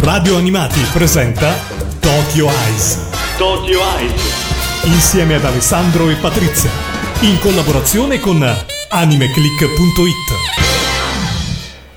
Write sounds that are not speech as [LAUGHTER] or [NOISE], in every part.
Radio Animati presenta Tokyo Eyes. Tokyo Eyes. Insieme ad Alessandro e Patrizia. In collaborazione con animeclick.it.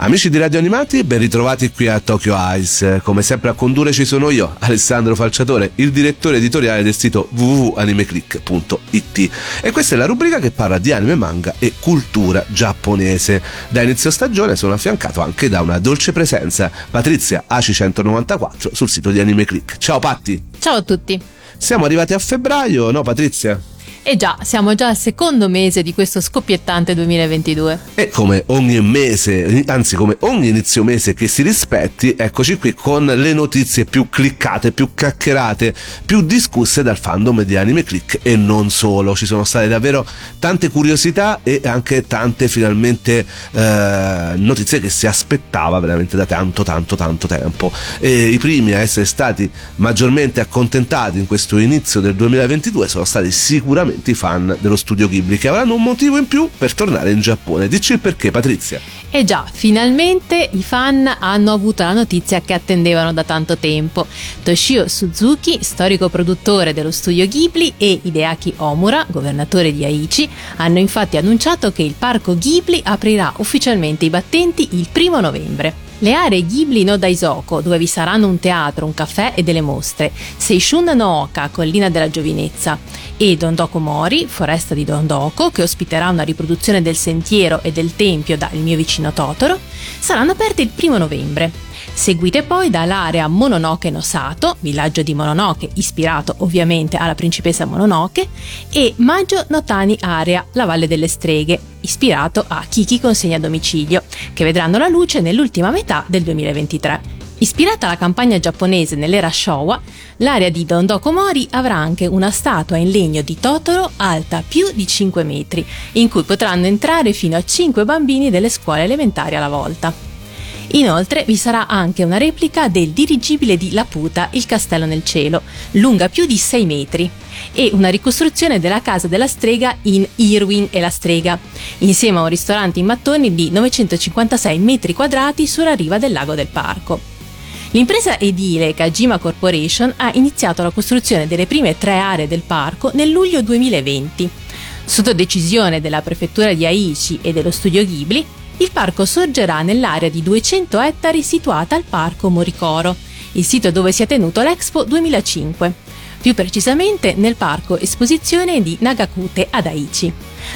Amici di Radio Animati, ben ritrovati qui a Tokyo Eyes. Come sempre a condurre ci sono io, Alessandro Falciatore, il direttore editoriale del sito www.animeclick.it. E questa è la rubrica che parla di anime, manga e cultura giapponese. Da inizio stagione sono affiancato anche da una dolce presenza, Patrizia AC194 sul sito di Animeclick. Ciao Patti! Ciao a tutti! Siamo arrivati a febbraio, no Patrizia? E già, siamo già al secondo mese di questo scoppiettante 2022. E come ogni mese, anzi come ogni inizio mese che si rispetti, eccoci qui con le notizie più cliccate, più chiacchierate, più discusse dal fandom di Anime Click e non solo. Ci sono state davvero tante curiosità e anche tante finalmente eh, notizie che si aspettava veramente da tanto tanto tanto tempo. E i primi a essere stati maggiormente accontentati in questo inizio del 2022 sono stati sicuramente i fan dello studio Ghibli che avranno un motivo in più per tornare in Giappone. Dici il perché, Patrizia? E già, finalmente i fan hanno avuto la notizia che attendevano da tanto tempo. Toshio Suzuki, storico produttore dello studio Ghibli, e Hideaki Omura, governatore di Aichi, hanno infatti annunciato che il parco Ghibli aprirà ufficialmente i battenti il primo novembre. Le aree Ghibli no Daisoko, dove vi saranno un teatro, un caffè e delle mostre, Seishun no Oka, collina della giovinezza, e Dondoko Mori, foresta di Dondoko, che ospiterà una riproduzione del sentiero e del tempio da Il mio vicino Totoro, saranno aperte il primo novembre. Seguite poi dall'area Mononoke no Sato, villaggio di Mononoke ispirato ovviamente alla principessa Mononoke, e Maggio no Tani Area, la Valle delle Streghe, ispirato a Kiki consegna a domicilio, che vedranno la luce nell'ultima metà del 2023. Ispirata alla campagna giapponese nell'era Showa, l'area di Dondoko Mori avrà anche una statua in legno di Totoro alta più di 5 metri, in cui potranno entrare fino a 5 bambini delle scuole elementari alla volta. Inoltre vi sarà anche una replica del dirigibile di Laputa, il castello nel cielo, lunga più di 6 metri, e una ricostruzione della casa della strega in Irwin e la strega, insieme a un ristorante in mattoni di 956 metri quadrati sulla riva del lago del parco. L'impresa edile Kajima Corporation ha iniziato la costruzione delle prime tre aree del parco nel luglio 2020. Sotto decisione della prefettura di Aichi e dello studio Ghibli, il parco sorgerà nell'area di 200 ettari situata al parco Moricoro, il sito dove si è tenuto l'Expo 2005, più precisamente nel parco esposizione di Nagakute ad Aichi.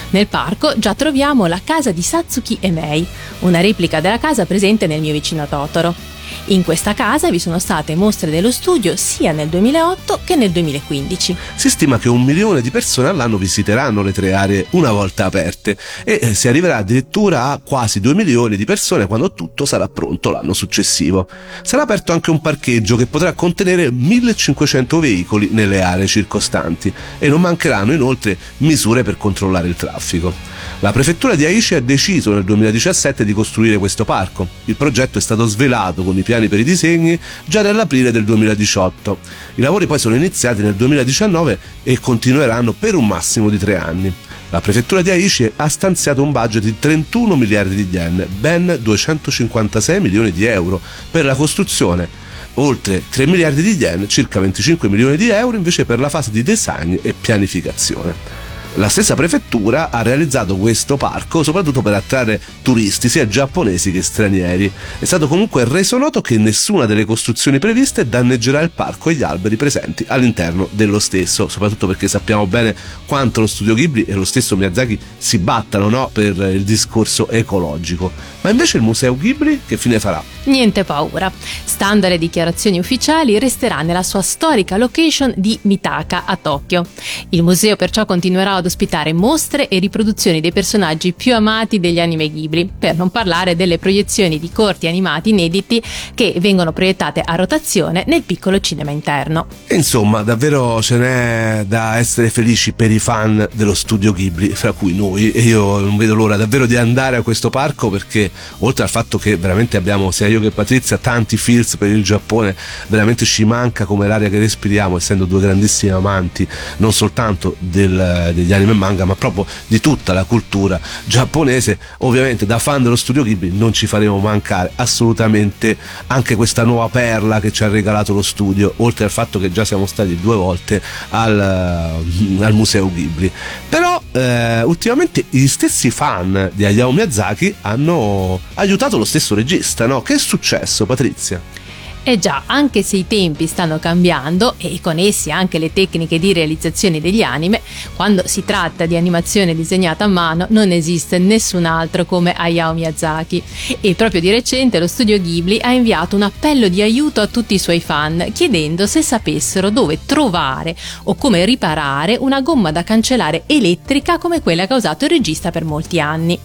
Nel parco già troviamo la casa di Satsuki Emei, una replica della casa presente nel mio vicino Totoro. In questa casa vi sono state mostre dello studio sia nel 2008 che nel 2015. Si stima che un milione di persone all'anno visiteranno le tre aree una volta aperte e eh, si arriverà addirittura a quasi 2 milioni di persone quando tutto sarà pronto l'anno successivo. Sarà aperto anche un parcheggio che potrà contenere 1500 veicoli nelle aree circostanti e non mancheranno inoltre misure per controllare il traffico. La prefettura di Aichi ha deciso nel 2017 di costruire questo parco. Il progetto è stato svelato con i piani per i disegni già nell'aprile del 2018. I lavori poi sono iniziati nel 2019 e continueranno per un massimo di tre anni. La prefettura di Aichi ha stanziato un budget di 31 miliardi di yen, ben 256 milioni di euro, per la costruzione oltre 3 miliardi di yen, circa 25 milioni di euro invece per la fase di design e pianificazione. La stessa prefettura ha realizzato questo parco soprattutto per attrarre turisti sia giapponesi che stranieri. È stato comunque reso noto che nessuna delle costruzioni previste danneggerà il parco e gli alberi presenti all'interno dello stesso, soprattutto perché sappiamo bene quanto lo studio Ghibli e lo stesso Miyazaki si battano no, per il discorso ecologico. Ma invece il museo Ghibli che fine farà? Niente paura. Stando alle dichiarazioni ufficiali, resterà nella sua storica location di Mitaka a Tokyo. Il museo perciò continuerà ad ospitare mostre e riproduzioni dei personaggi più amati degli anime Ghibli, per non parlare delle proiezioni di corti animati inediti che vengono proiettate a rotazione nel piccolo cinema interno. Insomma, davvero ce n'è da essere felici per i fan dello studio Ghibli, fra cui noi, e io non vedo l'ora davvero di andare a questo parco perché oltre al fatto che veramente abbiamo sia io che Patrizia tanti feels per il Giappone, veramente ci manca come l'aria che respiriamo, essendo due grandissimi amanti non soltanto del, degli degli anime e manga, ma proprio di tutta la cultura giapponese. Ovviamente da fan dello studio Ghibli non ci faremo mancare assolutamente anche questa nuova perla che ci ha regalato lo studio, oltre al fatto che già siamo stati due volte al, al Museo Ghibli. Però eh, ultimamente gli stessi fan di Hayao Miyazaki hanno aiutato lo stesso regista, no? Che è successo, Patrizia? Eh già, anche se i tempi stanno cambiando e con essi anche le tecniche di realizzazione degli anime, quando si tratta di animazione disegnata a mano non esiste nessun altro come Hayao Miyazaki e proprio di recente lo studio Ghibli ha inviato un appello di aiuto a tutti i suoi fan chiedendo se sapessero dove trovare o come riparare una gomma da cancellare elettrica come quella che ha usato il regista per molti anni.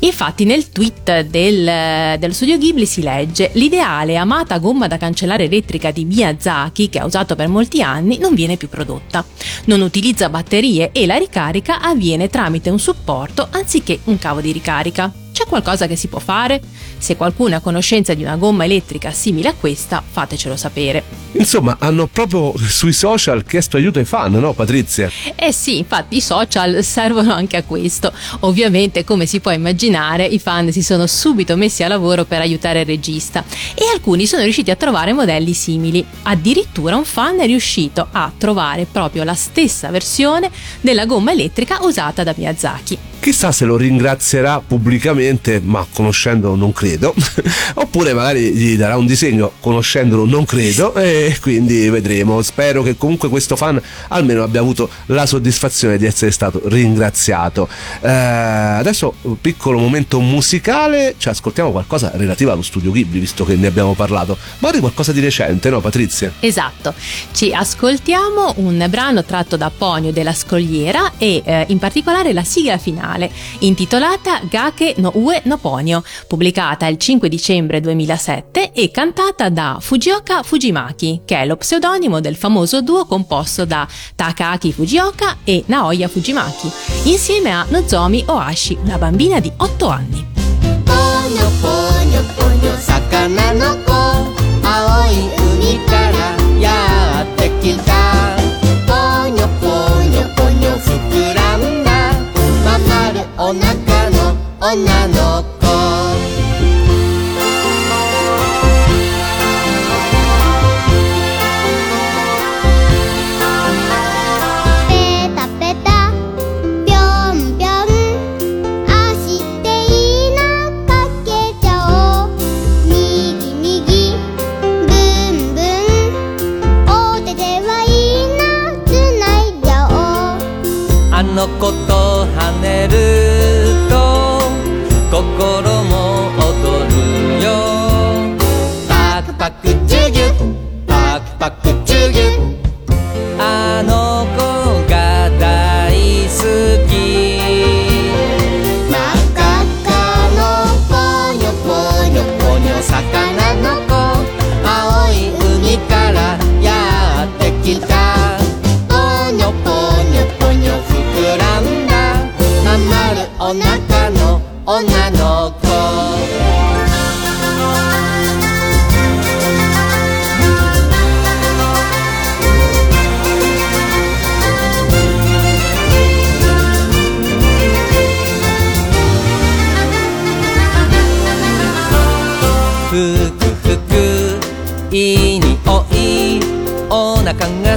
Infatti nel tweet del, dello studio Ghibli si legge l'ideale amata gomma da cancellare elettrica di Miyazaki che ha usato per molti anni non viene più prodotta. Non utilizza batterie e la ricarica avviene tramite un supporto anziché un cavo di ricarica. C'è qualcosa che si può fare? Se qualcuno ha conoscenza di una gomma elettrica simile a questa, fatecelo sapere. Insomma, hanno proprio sui social chiesto aiuto ai fan, no Patrizia? Eh sì, infatti i social servono anche a questo. Ovviamente, come si può immaginare, i fan si sono subito messi a lavoro per aiutare il regista e alcuni sono riusciti a trovare modelli simili. Addirittura un fan è riuscito a trovare proprio la stessa versione della gomma elettrica usata da Miyazaki. Chissà se lo ringrazierà pubblicamente, ma conoscendolo non credo. [LAUGHS] Oppure magari gli darà un disegno, conoscendolo non credo. E quindi vedremo. Spero che comunque questo fan almeno abbia avuto la soddisfazione di essere stato ringraziato. Eh, adesso un piccolo momento musicale. Ci ascoltiamo qualcosa relativo allo studio Ghibli, visto che ne abbiamo parlato. Magari qualcosa di recente, no, Patrizia? Esatto. Ci ascoltiamo un brano tratto da Ponio della Scogliera e eh, in particolare la sigla finale originale, intitolata Gake no Ue no Ponyo, pubblicata il 5 dicembre 2007 e cantata da Fujioka Fujimaki, che è lo pseudonimo del famoso duo composto da Takaaki Fujioka e Naoya Fujimaki, insieme a Nozomi Oashi, una bambina di 8 anni. Ponyo, ponyo, ponyo, 女の子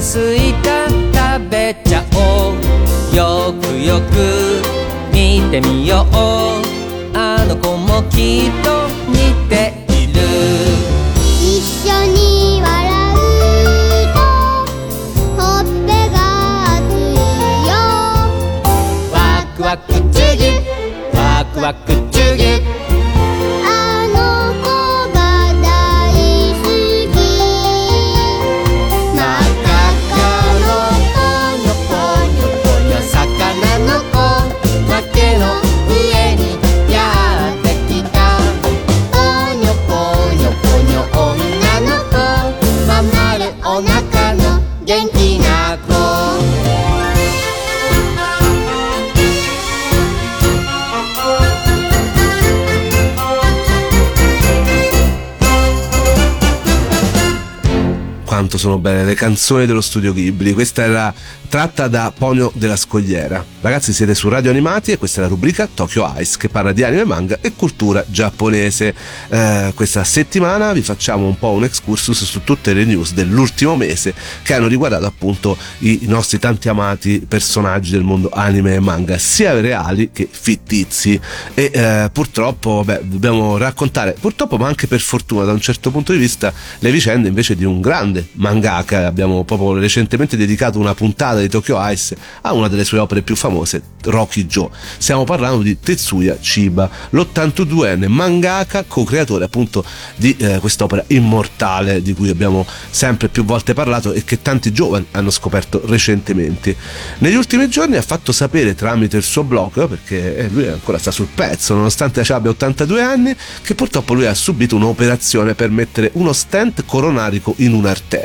がすいた食べちゃおう。よくよく見てみよう。あの子もきっと quanto sono belle le canzoni dello studio Ghibli. Questa era tratta da Ponio della Scogliera. Ragazzi, siete su Radio Animati e questa è la rubrica Tokyo Ice che parla di anime, manga e cultura giapponese. Eh, questa settimana vi facciamo un po' un excursus su tutte le news dell'ultimo mese che hanno riguardato appunto i nostri tanti amati personaggi del mondo anime e manga, sia reali che fittizi. E eh, purtroppo, beh, dobbiamo raccontare, purtroppo ma anche per fortuna da un certo punto di vista, le vicende invece di un grande mangaka. Abbiamo proprio recentemente dedicato una puntata di Tokyo Ice a una delle sue opere più famose, Rocky Joe. Stiamo parlando di Tetsuya Chiba, l'82enne mangaka, co-creatore appunto di eh, quest'opera immortale di cui abbiamo sempre più volte parlato e che tanti giovani hanno scoperto recentemente. Negli ultimi giorni ha fatto sapere tramite il suo blog, perché eh, lui ancora sta sul pezzo, nonostante abbia 82 anni, che purtroppo lui ha subito un'operazione per mettere uno stent coronarico in un'arteria.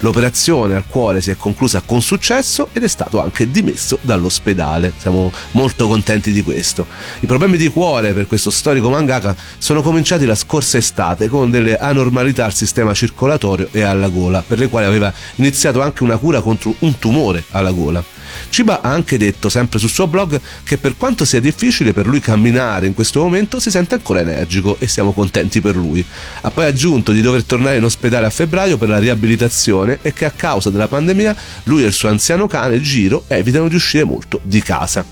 L'operazione al cuore si è conclusa con successo ed è stato anche dimesso dall'ospedale. Siamo molto contenti di questo. I problemi di cuore per questo storico mangaka sono cominciati la scorsa estate con delle anormalità al sistema circolatorio e alla gola, per le quali aveva iniziato anche una cura contro un tumore alla gola. Ciba ha anche detto, sempre sul suo blog, che per quanto sia difficile per lui camminare in questo momento, si sente ancora energico e siamo contenti per lui. Ha poi aggiunto di dover tornare in ospedale a febbraio per la riabilitazione e che a causa della pandemia lui e il suo anziano cane Giro evitano di uscire molto di casa.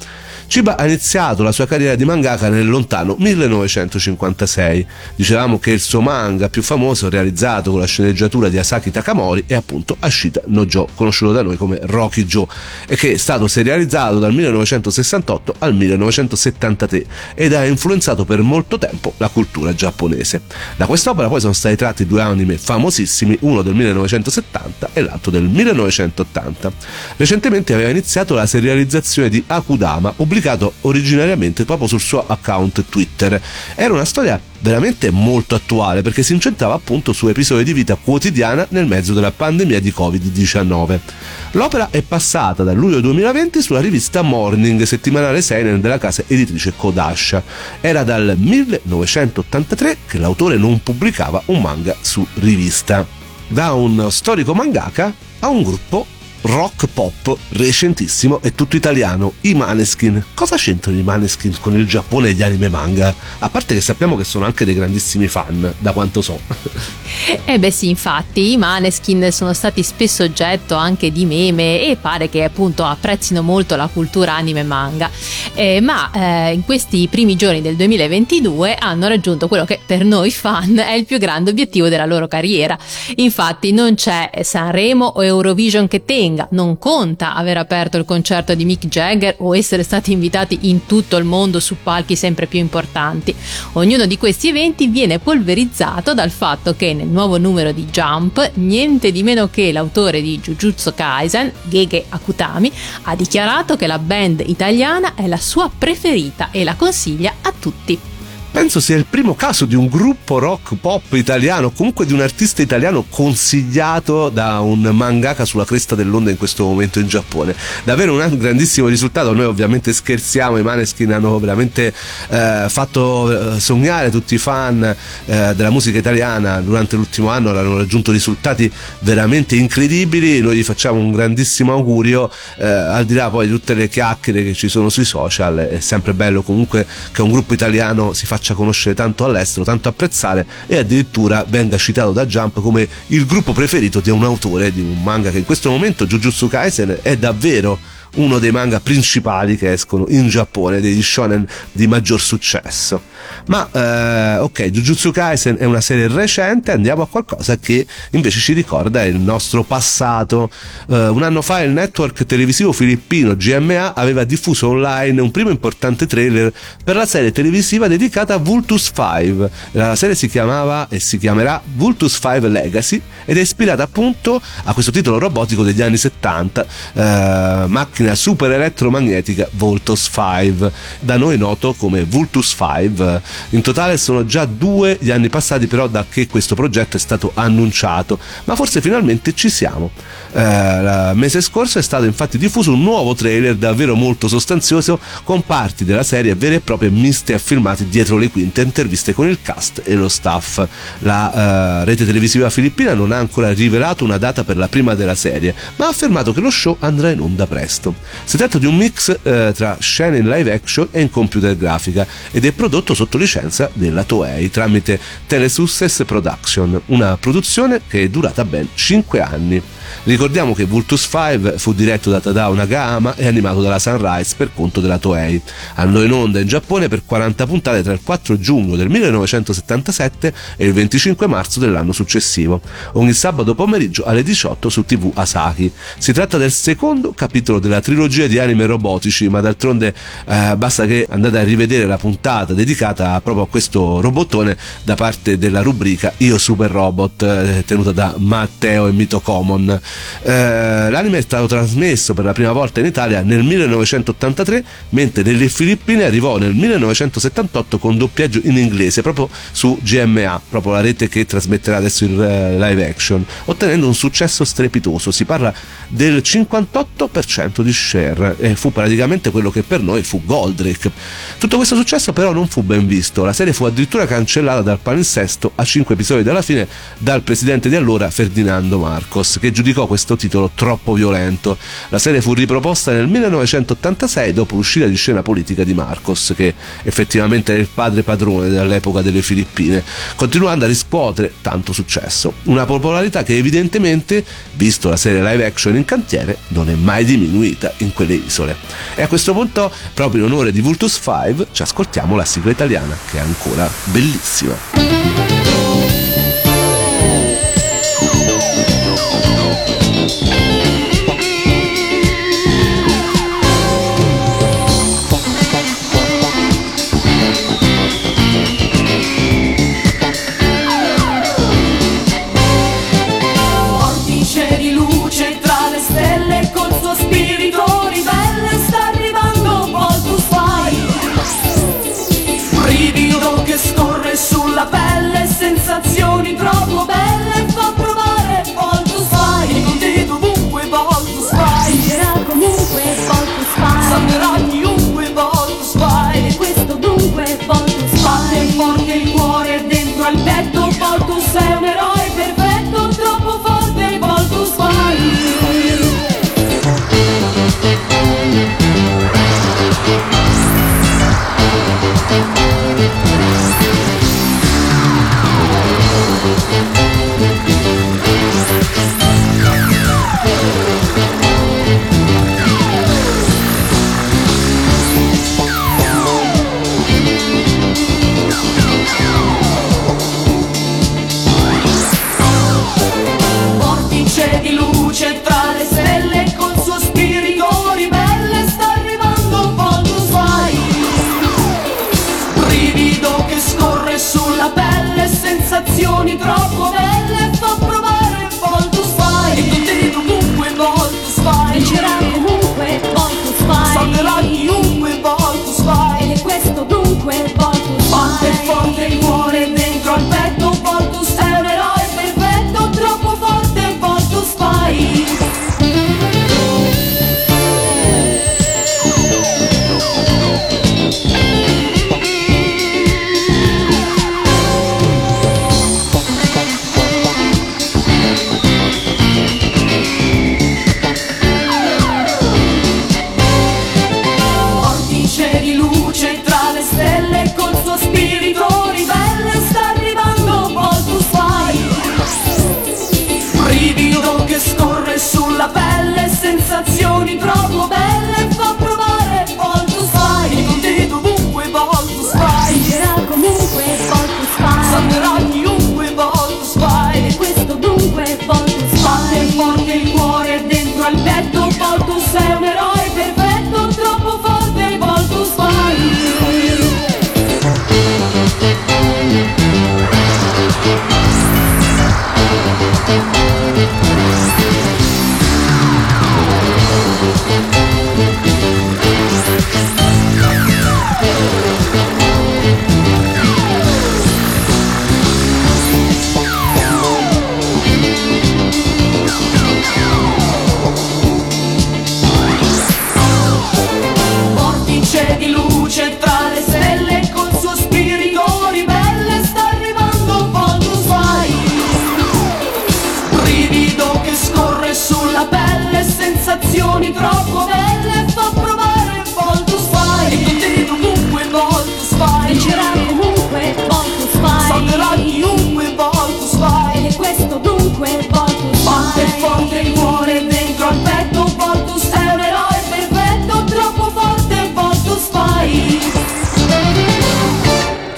Chiba ha iniziato la sua carriera di mangaka nel lontano 1956. Dicevamo che il suo manga più famoso, realizzato con la sceneggiatura di Asaki Takamori, è appunto Ashita no Joe, conosciuto da noi come Rocky Joe, e che è stato serializzato dal 1968 al 1973 ed ha influenzato per molto tempo la cultura giapponese. Da quest'opera poi sono stati tratti due anime famosissimi, uno del 1970 e l'altro del 1980. Recentemente aveva iniziato la serializzazione di Akudama, pubblicata pubblicato originariamente proprio sul suo account Twitter. Era una storia veramente molto attuale perché si incentrava appunto su episodi di vita quotidiana nel mezzo della pandemia di Covid-19. L'opera è passata da luglio 2020 sulla rivista Morning, settimanale seinen della casa editrice Kodasha. Era dal 1983 che l'autore non pubblicava un manga su rivista. Da un storico mangaka a un gruppo rock pop recentissimo e tutto italiano, i Maneskin. Cosa c'entrano i Maneskin con il Giappone e gli anime manga? A parte che sappiamo che sono anche dei grandissimi fan, da quanto so. [LAUGHS] Eh beh sì, infatti i Maneskin sono stati spesso oggetto anche di meme e pare che appunto apprezzino molto la cultura anime manga. Eh, ma eh, in questi primi giorni del 2022 hanno raggiunto quello che per noi fan è il più grande obiettivo della loro carriera. Infatti non c'è Sanremo o Eurovision che tenga Venga, non conta aver aperto il concerto di Mick Jagger o essere stati invitati in tutto il mondo su palchi sempre più importanti. Ognuno di questi eventi viene polverizzato dal fatto che nel nuovo numero di Jump, niente di meno che l'autore di Jujutsu Kaisen, Gege Akutami, ha dichiarato che la band italiana è la sua preferita e la consiglia a tutti penso sia il primo caso di un gruppo rock pop italiano, comunque di un artista italiano consigliato da un mangaka sulla cresta dell'onda in questo momento in Giappone. Davvero un grandissimo risultato. Noi ovviamente scherziamo, i Maneskin hanno veramente eh, fatto eh, sognare tutti i fan eh, della musica italiana durante l'ultimo anno, hanno raggiunto risultati veramente incredibili. Noi gli facciamo un grandissimo augurio, eh, al di là poi di tutte le chiacchiere che ci sono sui social, è sempre bello comunque che un gruppo italiano si faccia faccia conoscere tanto all'estero, tanto apprezzare e addirittura venga citato da Jump come il gruppo preferito di un autore di un manga che in questo momento Jujutsu Kaisen è davvero uno dei manga principali che escono in Giappone, degli shonen di maggior successo. Ma eh, ok, Jujutsu Kaisen è una serie recente, andiamo a qualcosa che invece ci ricorda il nostro passato. Eh, un anno fa il network televisivo filippino GMA aveva diffuso online un primo importante trailer per la serie televisiva dedicata a Vultus 5. La serie si chiamava e si chiamerà Vultus 5 Legacy ed è ispirata appunto a questo titolo robotico degli anni 70, eh, macchine macchina super elettromagnetica Voltos 5, da noi noto come Vultus 5. In totale sono già due gli anni passati però da che questo progetto è stato annunciato, ma forse finalmente ci siamo. Eh, il mese scorso è stato infatti diffuso un nuovo trailer davvero molto sostanzioso con parti della serie vere e proprie miste a filmati dietro le quinte, interviste con il cast e lo staff. La uh, rete televisiva filippina non ha ancora rivelato una data per la prima della serie, ma ha affermato che lo show andrà in onda presto. Si tratta di un mix uh, tra scene in live action e in computer grafica ed è prodotto sotto licenza della Toei tramite Telesuccess Production, una produzione che è durata ben 5 anni. Ricordiamo che Vultus 5 fu diretto da Tadao Nagahama e animato dalla Sunrise per conto della Toei. Andò in onda in Giappone per 40 puntate tra il 4 giugno del 1977 e il 25 marzo dell'anno successivo, ogni sabato pomeriggio alle 18 su TV Asahi. Si tratta del secondo capitolo della trilogia di anime robotici, ma d'altronde eh, basta che andate a rivedere la puntata dedicata proprio a questo robottone da parte della rubrica Io Super Robot, eh, tenuta da Matteo e Mito Common. Eh, l'anime è stato trasmesso per la prima volta in Italia nel 1983, mentre nelle Filippine arrivò nel 1978 con doppiaggio in inglese proprio su GMA, proprio la rete che trasmetterà adesso il uh, live action, ottenendo un successo strepitoso. Si parla del 58% di share e fu praticamente quello che per noi fu Goldrake. Tutto questo successo però non fu ben visto, la serie fu addirittura cancellata dal palinsesto a 5 episodi dalla fine dal presidente di allora Ferdinando Marcos, che giudicò questo titolo troppo violento. La serie fu riproposta nel 1986 dopo l'uscita di scena politica di Marcos, che effettivamente era il padre padrone dell'epoca delle Filippine, continuando a riscuotere tanto successo. Una popolarità che evidentemente, visto la serie live action in cantiere, non è mai diminuita in quelle isole. E a questo punto, proprio in onore di Vultus 5, ci ascoltiamo la sigla italiana, che è ancora bellissima.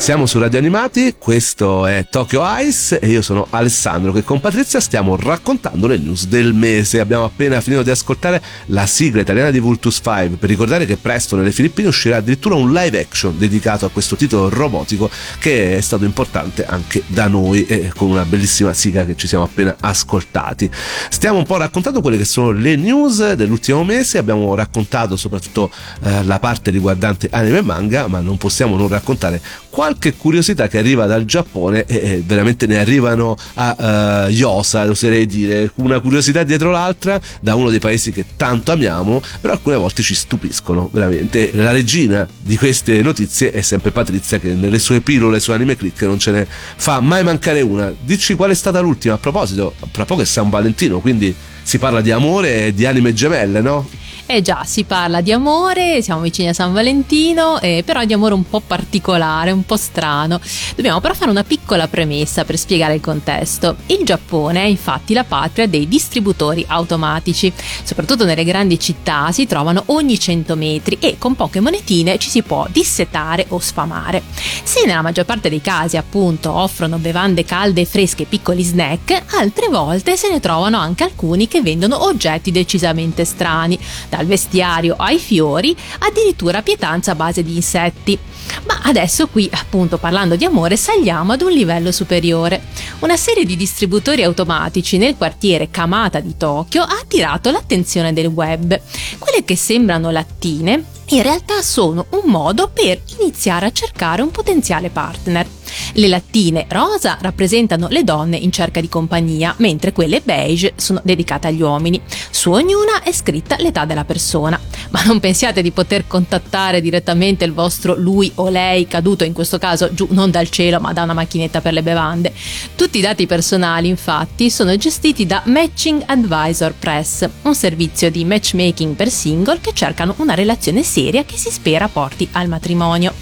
Siamo su Radio Animati, questo è Tokyo Ice e io sono Alessandro che con Patrizia stiamo raccontando le news del mese. Abbiamo appena finito di ascoltare la sigla italiana di Vultus 5 per ricordare che presto nelle Filippine uscirà addirittura un live action dedicato a questo titolo robotico che è stato importante anche da noi e con una bellissima sigla che ci siamo appena ascoltati. Stiamo un po' raccontando quelle che sono le news dell'ultimo mese, abbiamo raccontato soprattutto eh, la parte riguardante anime e manga, ma non possiamo non raccontare qualche curiosità che arriva dal Giappone e, veramente ne arrivano a uh, Yosa, oserei dire, una curiosità dietro l'altra da uno dei paesi che tanto amiamo, però alcune volte ci stupiscono, veramente. La regina di queste notizie è sempre Patrizia che nelle sue pillole su Anime Click non ce ne fa mai mancare una. Dici qual è stata l'ultima? A proposito, tra poco è San Valentino, quindi si parla di amore e di anime gemelle, no? Eh già, si parla di amore, siamo vicini a San Valentino, eh, però di amore un po' particolare, un po' strano. Dobbiamo però fare una piccola premessa per spiegare il contesto. Il Giappone è infatti la patria dei distributori automatici. Soprattutto nelle grandi città si trovano ogni 100 metri e con poche monetine ci si può dissetare o sfamare. Se nella maggior parte dei casi appunto offrono bevande calde e fresche e piccoli snack, altre volte se ne trovano anche alcuni che vendono oggetti decisamente strani, dal vestiario ai fiori, addirittura pietanza a base di insetti. Ma adesso qui, appunto parlando di amore, saliamo ad un livello superiore. Una serie di distributori automatici nel quartiere Kamata di Tokyo ha attirato l'attenzione del web. Quelle che sembrano lattine in realtà sono un modo per iniziare a cercare un potenziale partner. Le lattine rosa rappresentano le donne in cerca di compagnia, mentre quelle beige sono dedicate agli uomini. Su ognuna è scritta l'età della persona. Ma non pensiate di poter contattare direttamente il vostro lui o lei caduto in questo caso giù non dal cielo ma da una macchinetta per le bevande. Tutti i dati personali infatti sono gestiti da Matching Advisor Press, un servizio di matchmaking per single che cercano una relazione seria che si spera porti al matrimonio.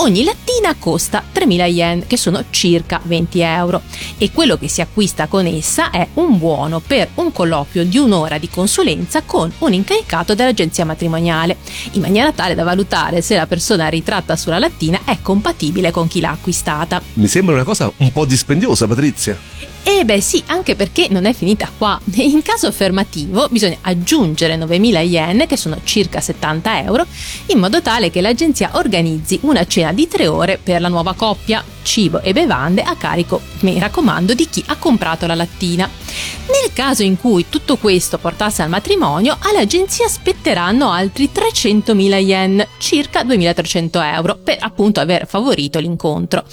Ogni lattina costa 3.000 yen, che sono circa 20 euro, e quello che si acquista con essa è un buono per un colloquio di un'ora di consulenza con un incaricato dell'agenzia matrimoniale, in maniera tale da valutare se la persona ritratta sulla lattina è compatibile con chi l'ha acquistata. Mi sembra una cosa un po' dispendiosa, Patrizia. E beh sì, anche perché non è finita qua. In caso affermativo bisogna aggiungere 9.000 yen, che sono circa 70 euro, in modo tale che l'agenzia organizzi una cena di tre ore per la nuova coppia, cibo e bevande a carico, mi raccomando, di chi ha comprato la lattina. Nel caso in cui tutto questo portasse al matrimonio, all'agenzia spetteranno altri 300.000 yen, circa 2.300 euro, per appunto aver favorito l'incontro.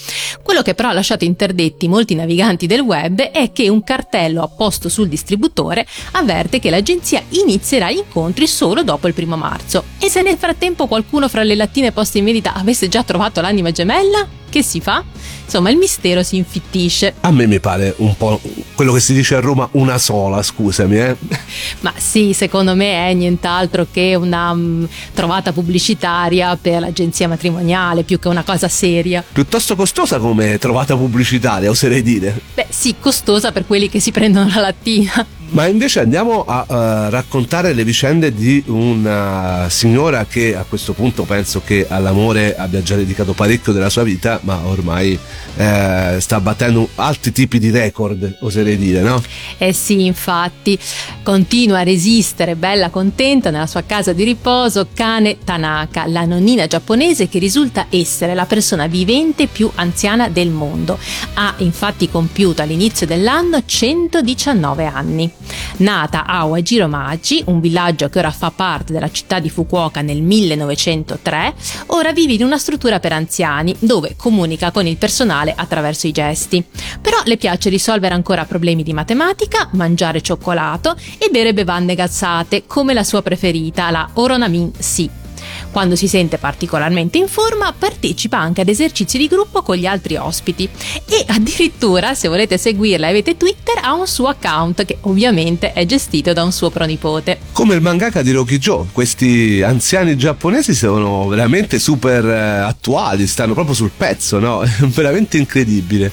Quello che però ha lasciato interdetti molti naviganti del web è che un cartello apposto sul distributore avverte che l'agenzia inizierà gli incontri solo dopo il primo marzo. E se nel frattempo qualcuno fra le lattine poste in vendita avesse già trovato l'anima gemella? Che si fa? Insomma, il mistero si infittisce. A me mi pare un po' quello che si dice a Roma una sola, scusami, eh. [LAUGHS] Ma sì, secondo me è nient'altro che una um, trovata pubblicitaria per l'agenzia matrimoniale, più che una cosa seria. Piuttosto costosa come trovata pubblicitaria, oserei dire. Beh, sì, costosa per quelli che si prendono la lattina. Ma invece andiamo a uh, raccontare le vicende di una signora che a questo punto penso che all'amore abbia già dedicato parecchio della sua vita, ma ormai eh, sta battendo altri tipi di record, oserei dire, no? Eh sì, infatti, continua a resistere bella contenta nella sua casa di riposo Kane Tanaka, la nonnina giapponese che risulta essere la persona vivente più anziana del mondo. Ha infatti compiuto all'inizio dell'anno 119 anni. Nata a Wajiromaji, un villaggio che ora fa parte della città di Fukuoka nel 1903, ora vive in una struttura per anziani dove comunica con il personale attraverso i gesti. Però le piace risolvere ancora problemi di matematica, mangiare cioccolato e bere bevande gassate come la sua preferita, la Oronamin Si. Quando si sente particolarmente in forma, partecipa anche ad esercizi di gruppo con gli altri ospiti e addirittura, se volete seguirla e avete Twitter, ha un suo account che ovviamente è gestito da un suo pronipote. Come il mangaka di Rokijo, questi anziani giapponesi sono veramente super eh, attuali, stanno proprio sul pezzo, no? [LAUGHS] Veramente incredibile.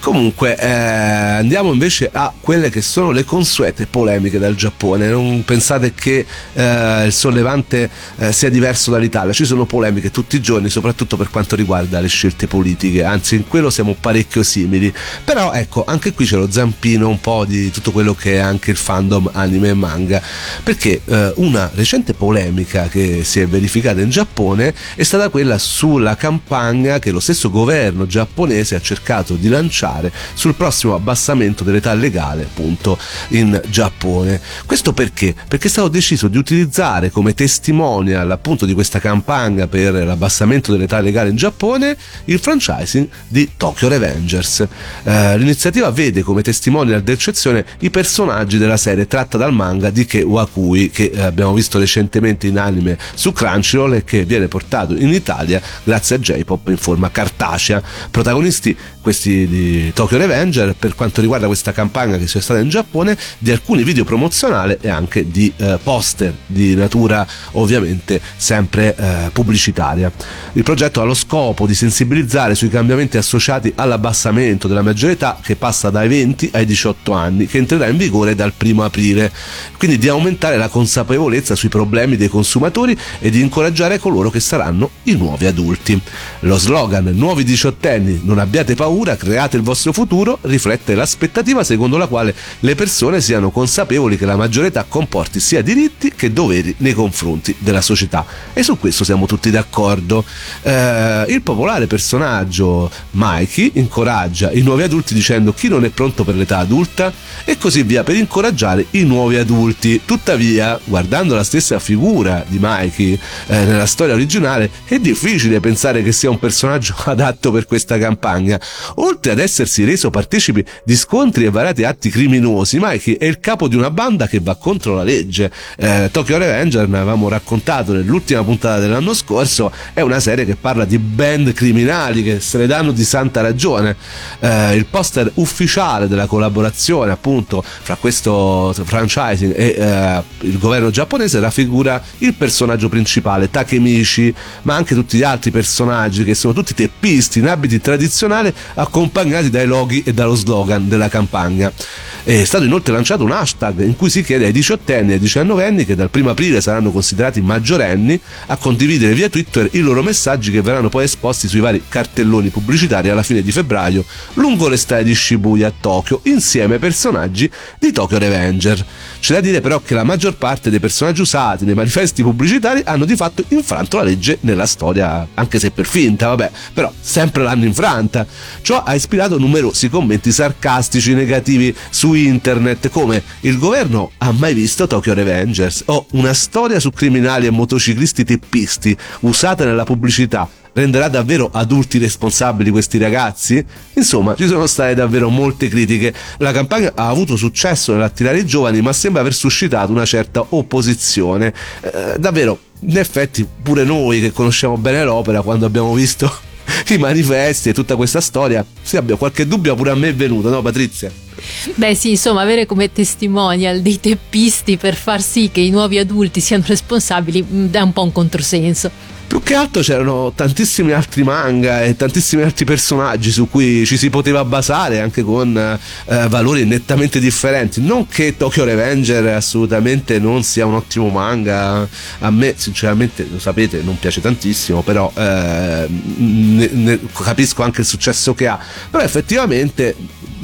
Comunque, eh, andiamo invece a quelle che sono le consuete polemiche dal Giappone. Non pensate che eh, il sollevante eh, sia diverso dall'Italia, ci sono polemiche tutti i giorni, soprattutto per quanto riguarda le scelte politiche, anzi in quello siamo parecchio simili. Però ecco, anche qui c'è lo zampino un po' di tutto quello che è anche il fandom anime e manga, perché eh, una recente polemica che si è verificata in Giappone è stata quella sulla campagna che lo stesso governo giapponese ha cercato di lanciare sul prossimo abbassamento dell'età legale appunto in Giappone. Questo perché? Perché è stato deciso di utilizzare come testimonial appunto di questa campagna per l'abbassamento dell'età legale in Giappone il franchising di Tokyo Revengers. Eh, l'iniziativa vede come testimonial d'eccezione i personaggi della serie tratta dal manga di Ke Wakui che eh, abbiamo visto recentemente in anime su Crunchyroll e che viene portato in Italia grazie a J-Pop in forma cartacea. Protagonisti questi di Tokyo Revenger per quanto riguarda questa campagna che sia stata in Giappone di alcuni video promozionali e anche di eh, poster di natura ovviamente sempre eh, pubblicitaria. Il progetto ha lo scopo di sensibilizzare sui cambiamenti associati all'abbassamento della maggiore età che passa dai 20 ai 18 anni che entrerà in vigore dal 1 aprile, quindi di aumentare la consapevolezza sui problemi dei consumatori e di incoraggiare coloro che saranno i nuovi adulti. Lo slogan Nuovi diciottenni, non abbiate paura, create il vostro futuro riflette l'aspettativa secondo la quale le persone siano consapevoli che la maggiore età comporti sia diritti che doveri nei confronti della società. E su questo siamo tutti d'accordo. Eh, il popolare personaggio Mikey incoraggia i nuovi adulti dicendo chi non è pronto per l'età adulta e così via per incoraggiare i nuovi adulti. Tuttavia, guardando la stessa figura di Mikey eh, nella storia originale, è difficile pensare che sia un personaggio [LAUGHS] adatto per questa campagna. Oltre ad essersi reso partecipi di scontri e variati atti criminosi, Mikey è il capo di una banda che va contro la legge. Eh, Tokyo Revenger, ne avevamo raccontato nell'ultima puntata dell'anno scorso, è una serie che parla di band criminali che se ne danno di santa ragione. Eh, il poster ufficiale della collaborazione appunto fra questo franchising e eh, il governo giapponese raffigura il personaggio principale Takemichi, ma anche tutti gli altri personaggi che sono tutti teppisti in abiti tradizionali accompagnati dai loghi e dallo slogan della campagna. È stato inoltre lanciato un hashtag in cui si chiede ai diciottenni e ai diciannovenni che dal 1 aprile saranno considerati maggiorenni a condividere via Twitter i loro messaggi che verranno poi esposti sui vari cartelloni pubblicitari alla fine di febbraio lungo le strade di Shibuya a Tokyo insieme ai personaggi di Tokyo Revenger. C'è da dire però che la maggior parte dei personaggi usati nei manifesti pubblicitari hanno di fatto infranto la legge nella storia, anche se per finta, vabbè, però sempre l'hanno infranta. Ciò ha ispirato numerosi commenti sarcastici negativi su internet come il governo ha mai visto Tokyo Revengers o una storia su criminali e motociclisti teppisti usata nella pubblicità renderà davvero adulti responsabili questi ragazzi? Insomma, ci sono state davvero molte critiche. La campagna ha avuto successo nell'attirare i giovani, ma sembra aver suscitato una certa opposizione. Eh, davvero, in effetti, pure noi che conosciamo bene l'opera, quando abbiamo visto [LAUGHS] i manifesti e tutta questa storia, se abbia qualche dubbio pure a me è venuto, no Patrizia? Beh sì, insomma, avere come testimonial dei teppisti per far sì che i nuovi adulti siano responsabili mm, è un po' un controsenso. Più che altro c'erano tantissimi altri manga e tantissimi altri personaggi su cui ci si poteva basare anche con eh, valori nettamente differenti. Non che Tokyo Revenger assolutamente non sia un ottimo manga, a me sinceramente lo sapete non piace tantissimo, però eh, ne, ne, capisco anche il successo che ha. Però effettivamente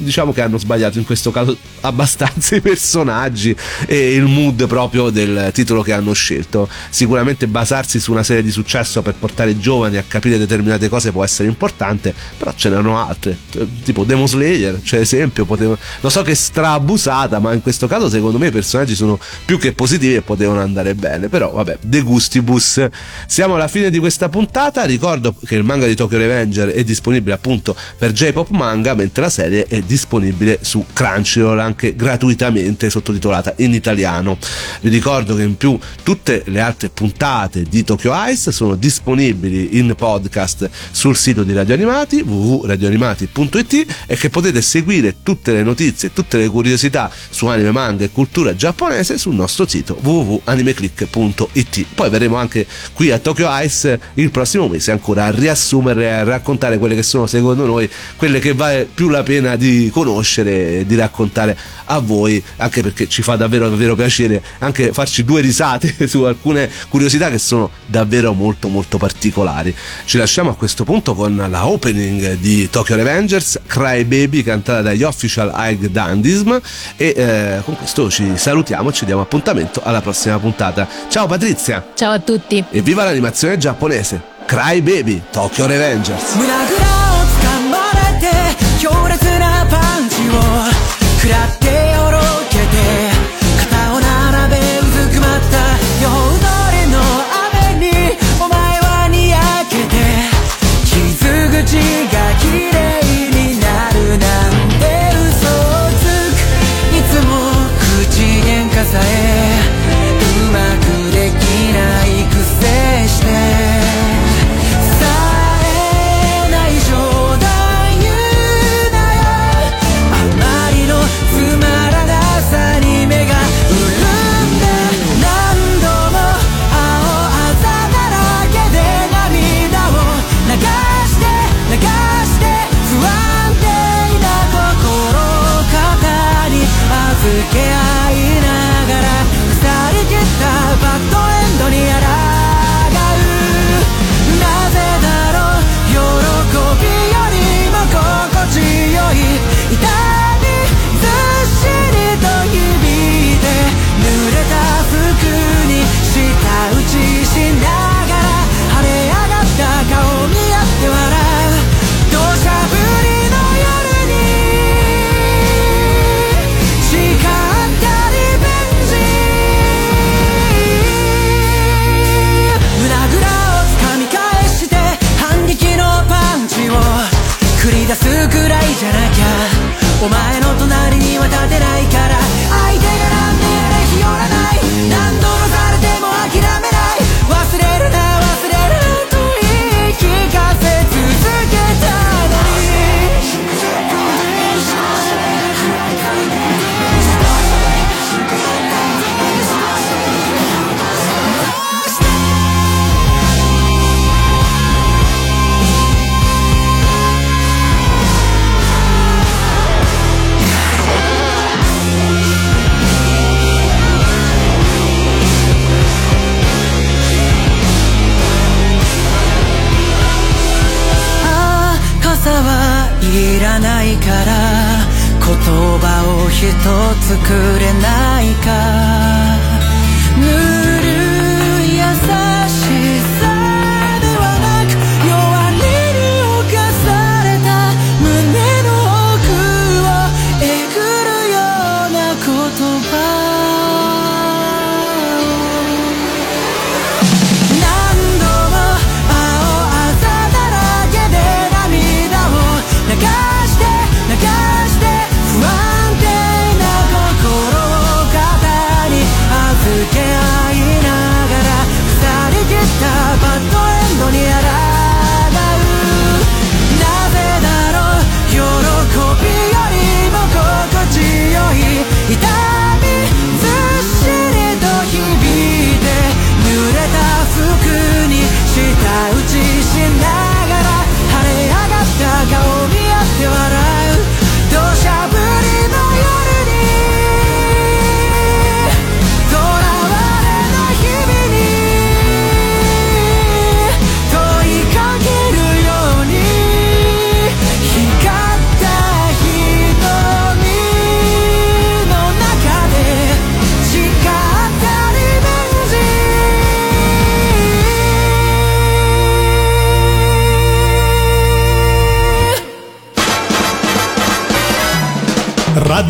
diciamo che hanno sbagliato in questo caso [LAUGHS] abbastanza i personaggi e il mood proprio del titolo che hanno scelto. Sicuramente basarsi su una serie di successo per portare i giovani a capire determinate cose può essere importante, però ce n'erano altre, tipo Demon Slayer, cioè esempio, potevo... lo so che è strabusata, ma in questo caso secondo me i personaggi sono più che positivi e potevano andare bene, però vabbè, De Gustibus. Siamo alla fine di questa puntata, ricordo che il manga di Tokyo Revenger è disponibile appunto per J-Pop Manga, mentre la serie è disponibile disponibile su Crunchyroll anche gratuitamente sottotitolata in italiano. Vi ricordo che in più tutte le altre puntate di Tokyo Ice sono disponibili in podcast sul sito di Radio Animati www.radioanimati.it e che potete seguire tutte le notizie, tutte le curiosità su anime, manga e cultura giapponese sul nostro sito www.animeclick.it. Poi verremo anche qui a Tokyo Ice il prossimo mese ancora a riassumere e a raccontare quelle che sono secondo noi quelle che vale più la pena di conoscere e di raccontare a voi, anche perché ci fa davvero, davvero piacere anche farci due risate [LAUGHS] su alcune curiosità che sono davvero molto, molto particolari. Ci lasciamo a questo punto con la opening di Tokyo Revengers, Cry Baby, cantata dagli Official High Dandism. E eh, con questo ci salutiamo e ci diamo appuntamento alla prossima puntata. Ciao Patrizia! Ciao a tutti! E viva l'animazione giapponese! Cry Baby, Tokyo Revengers!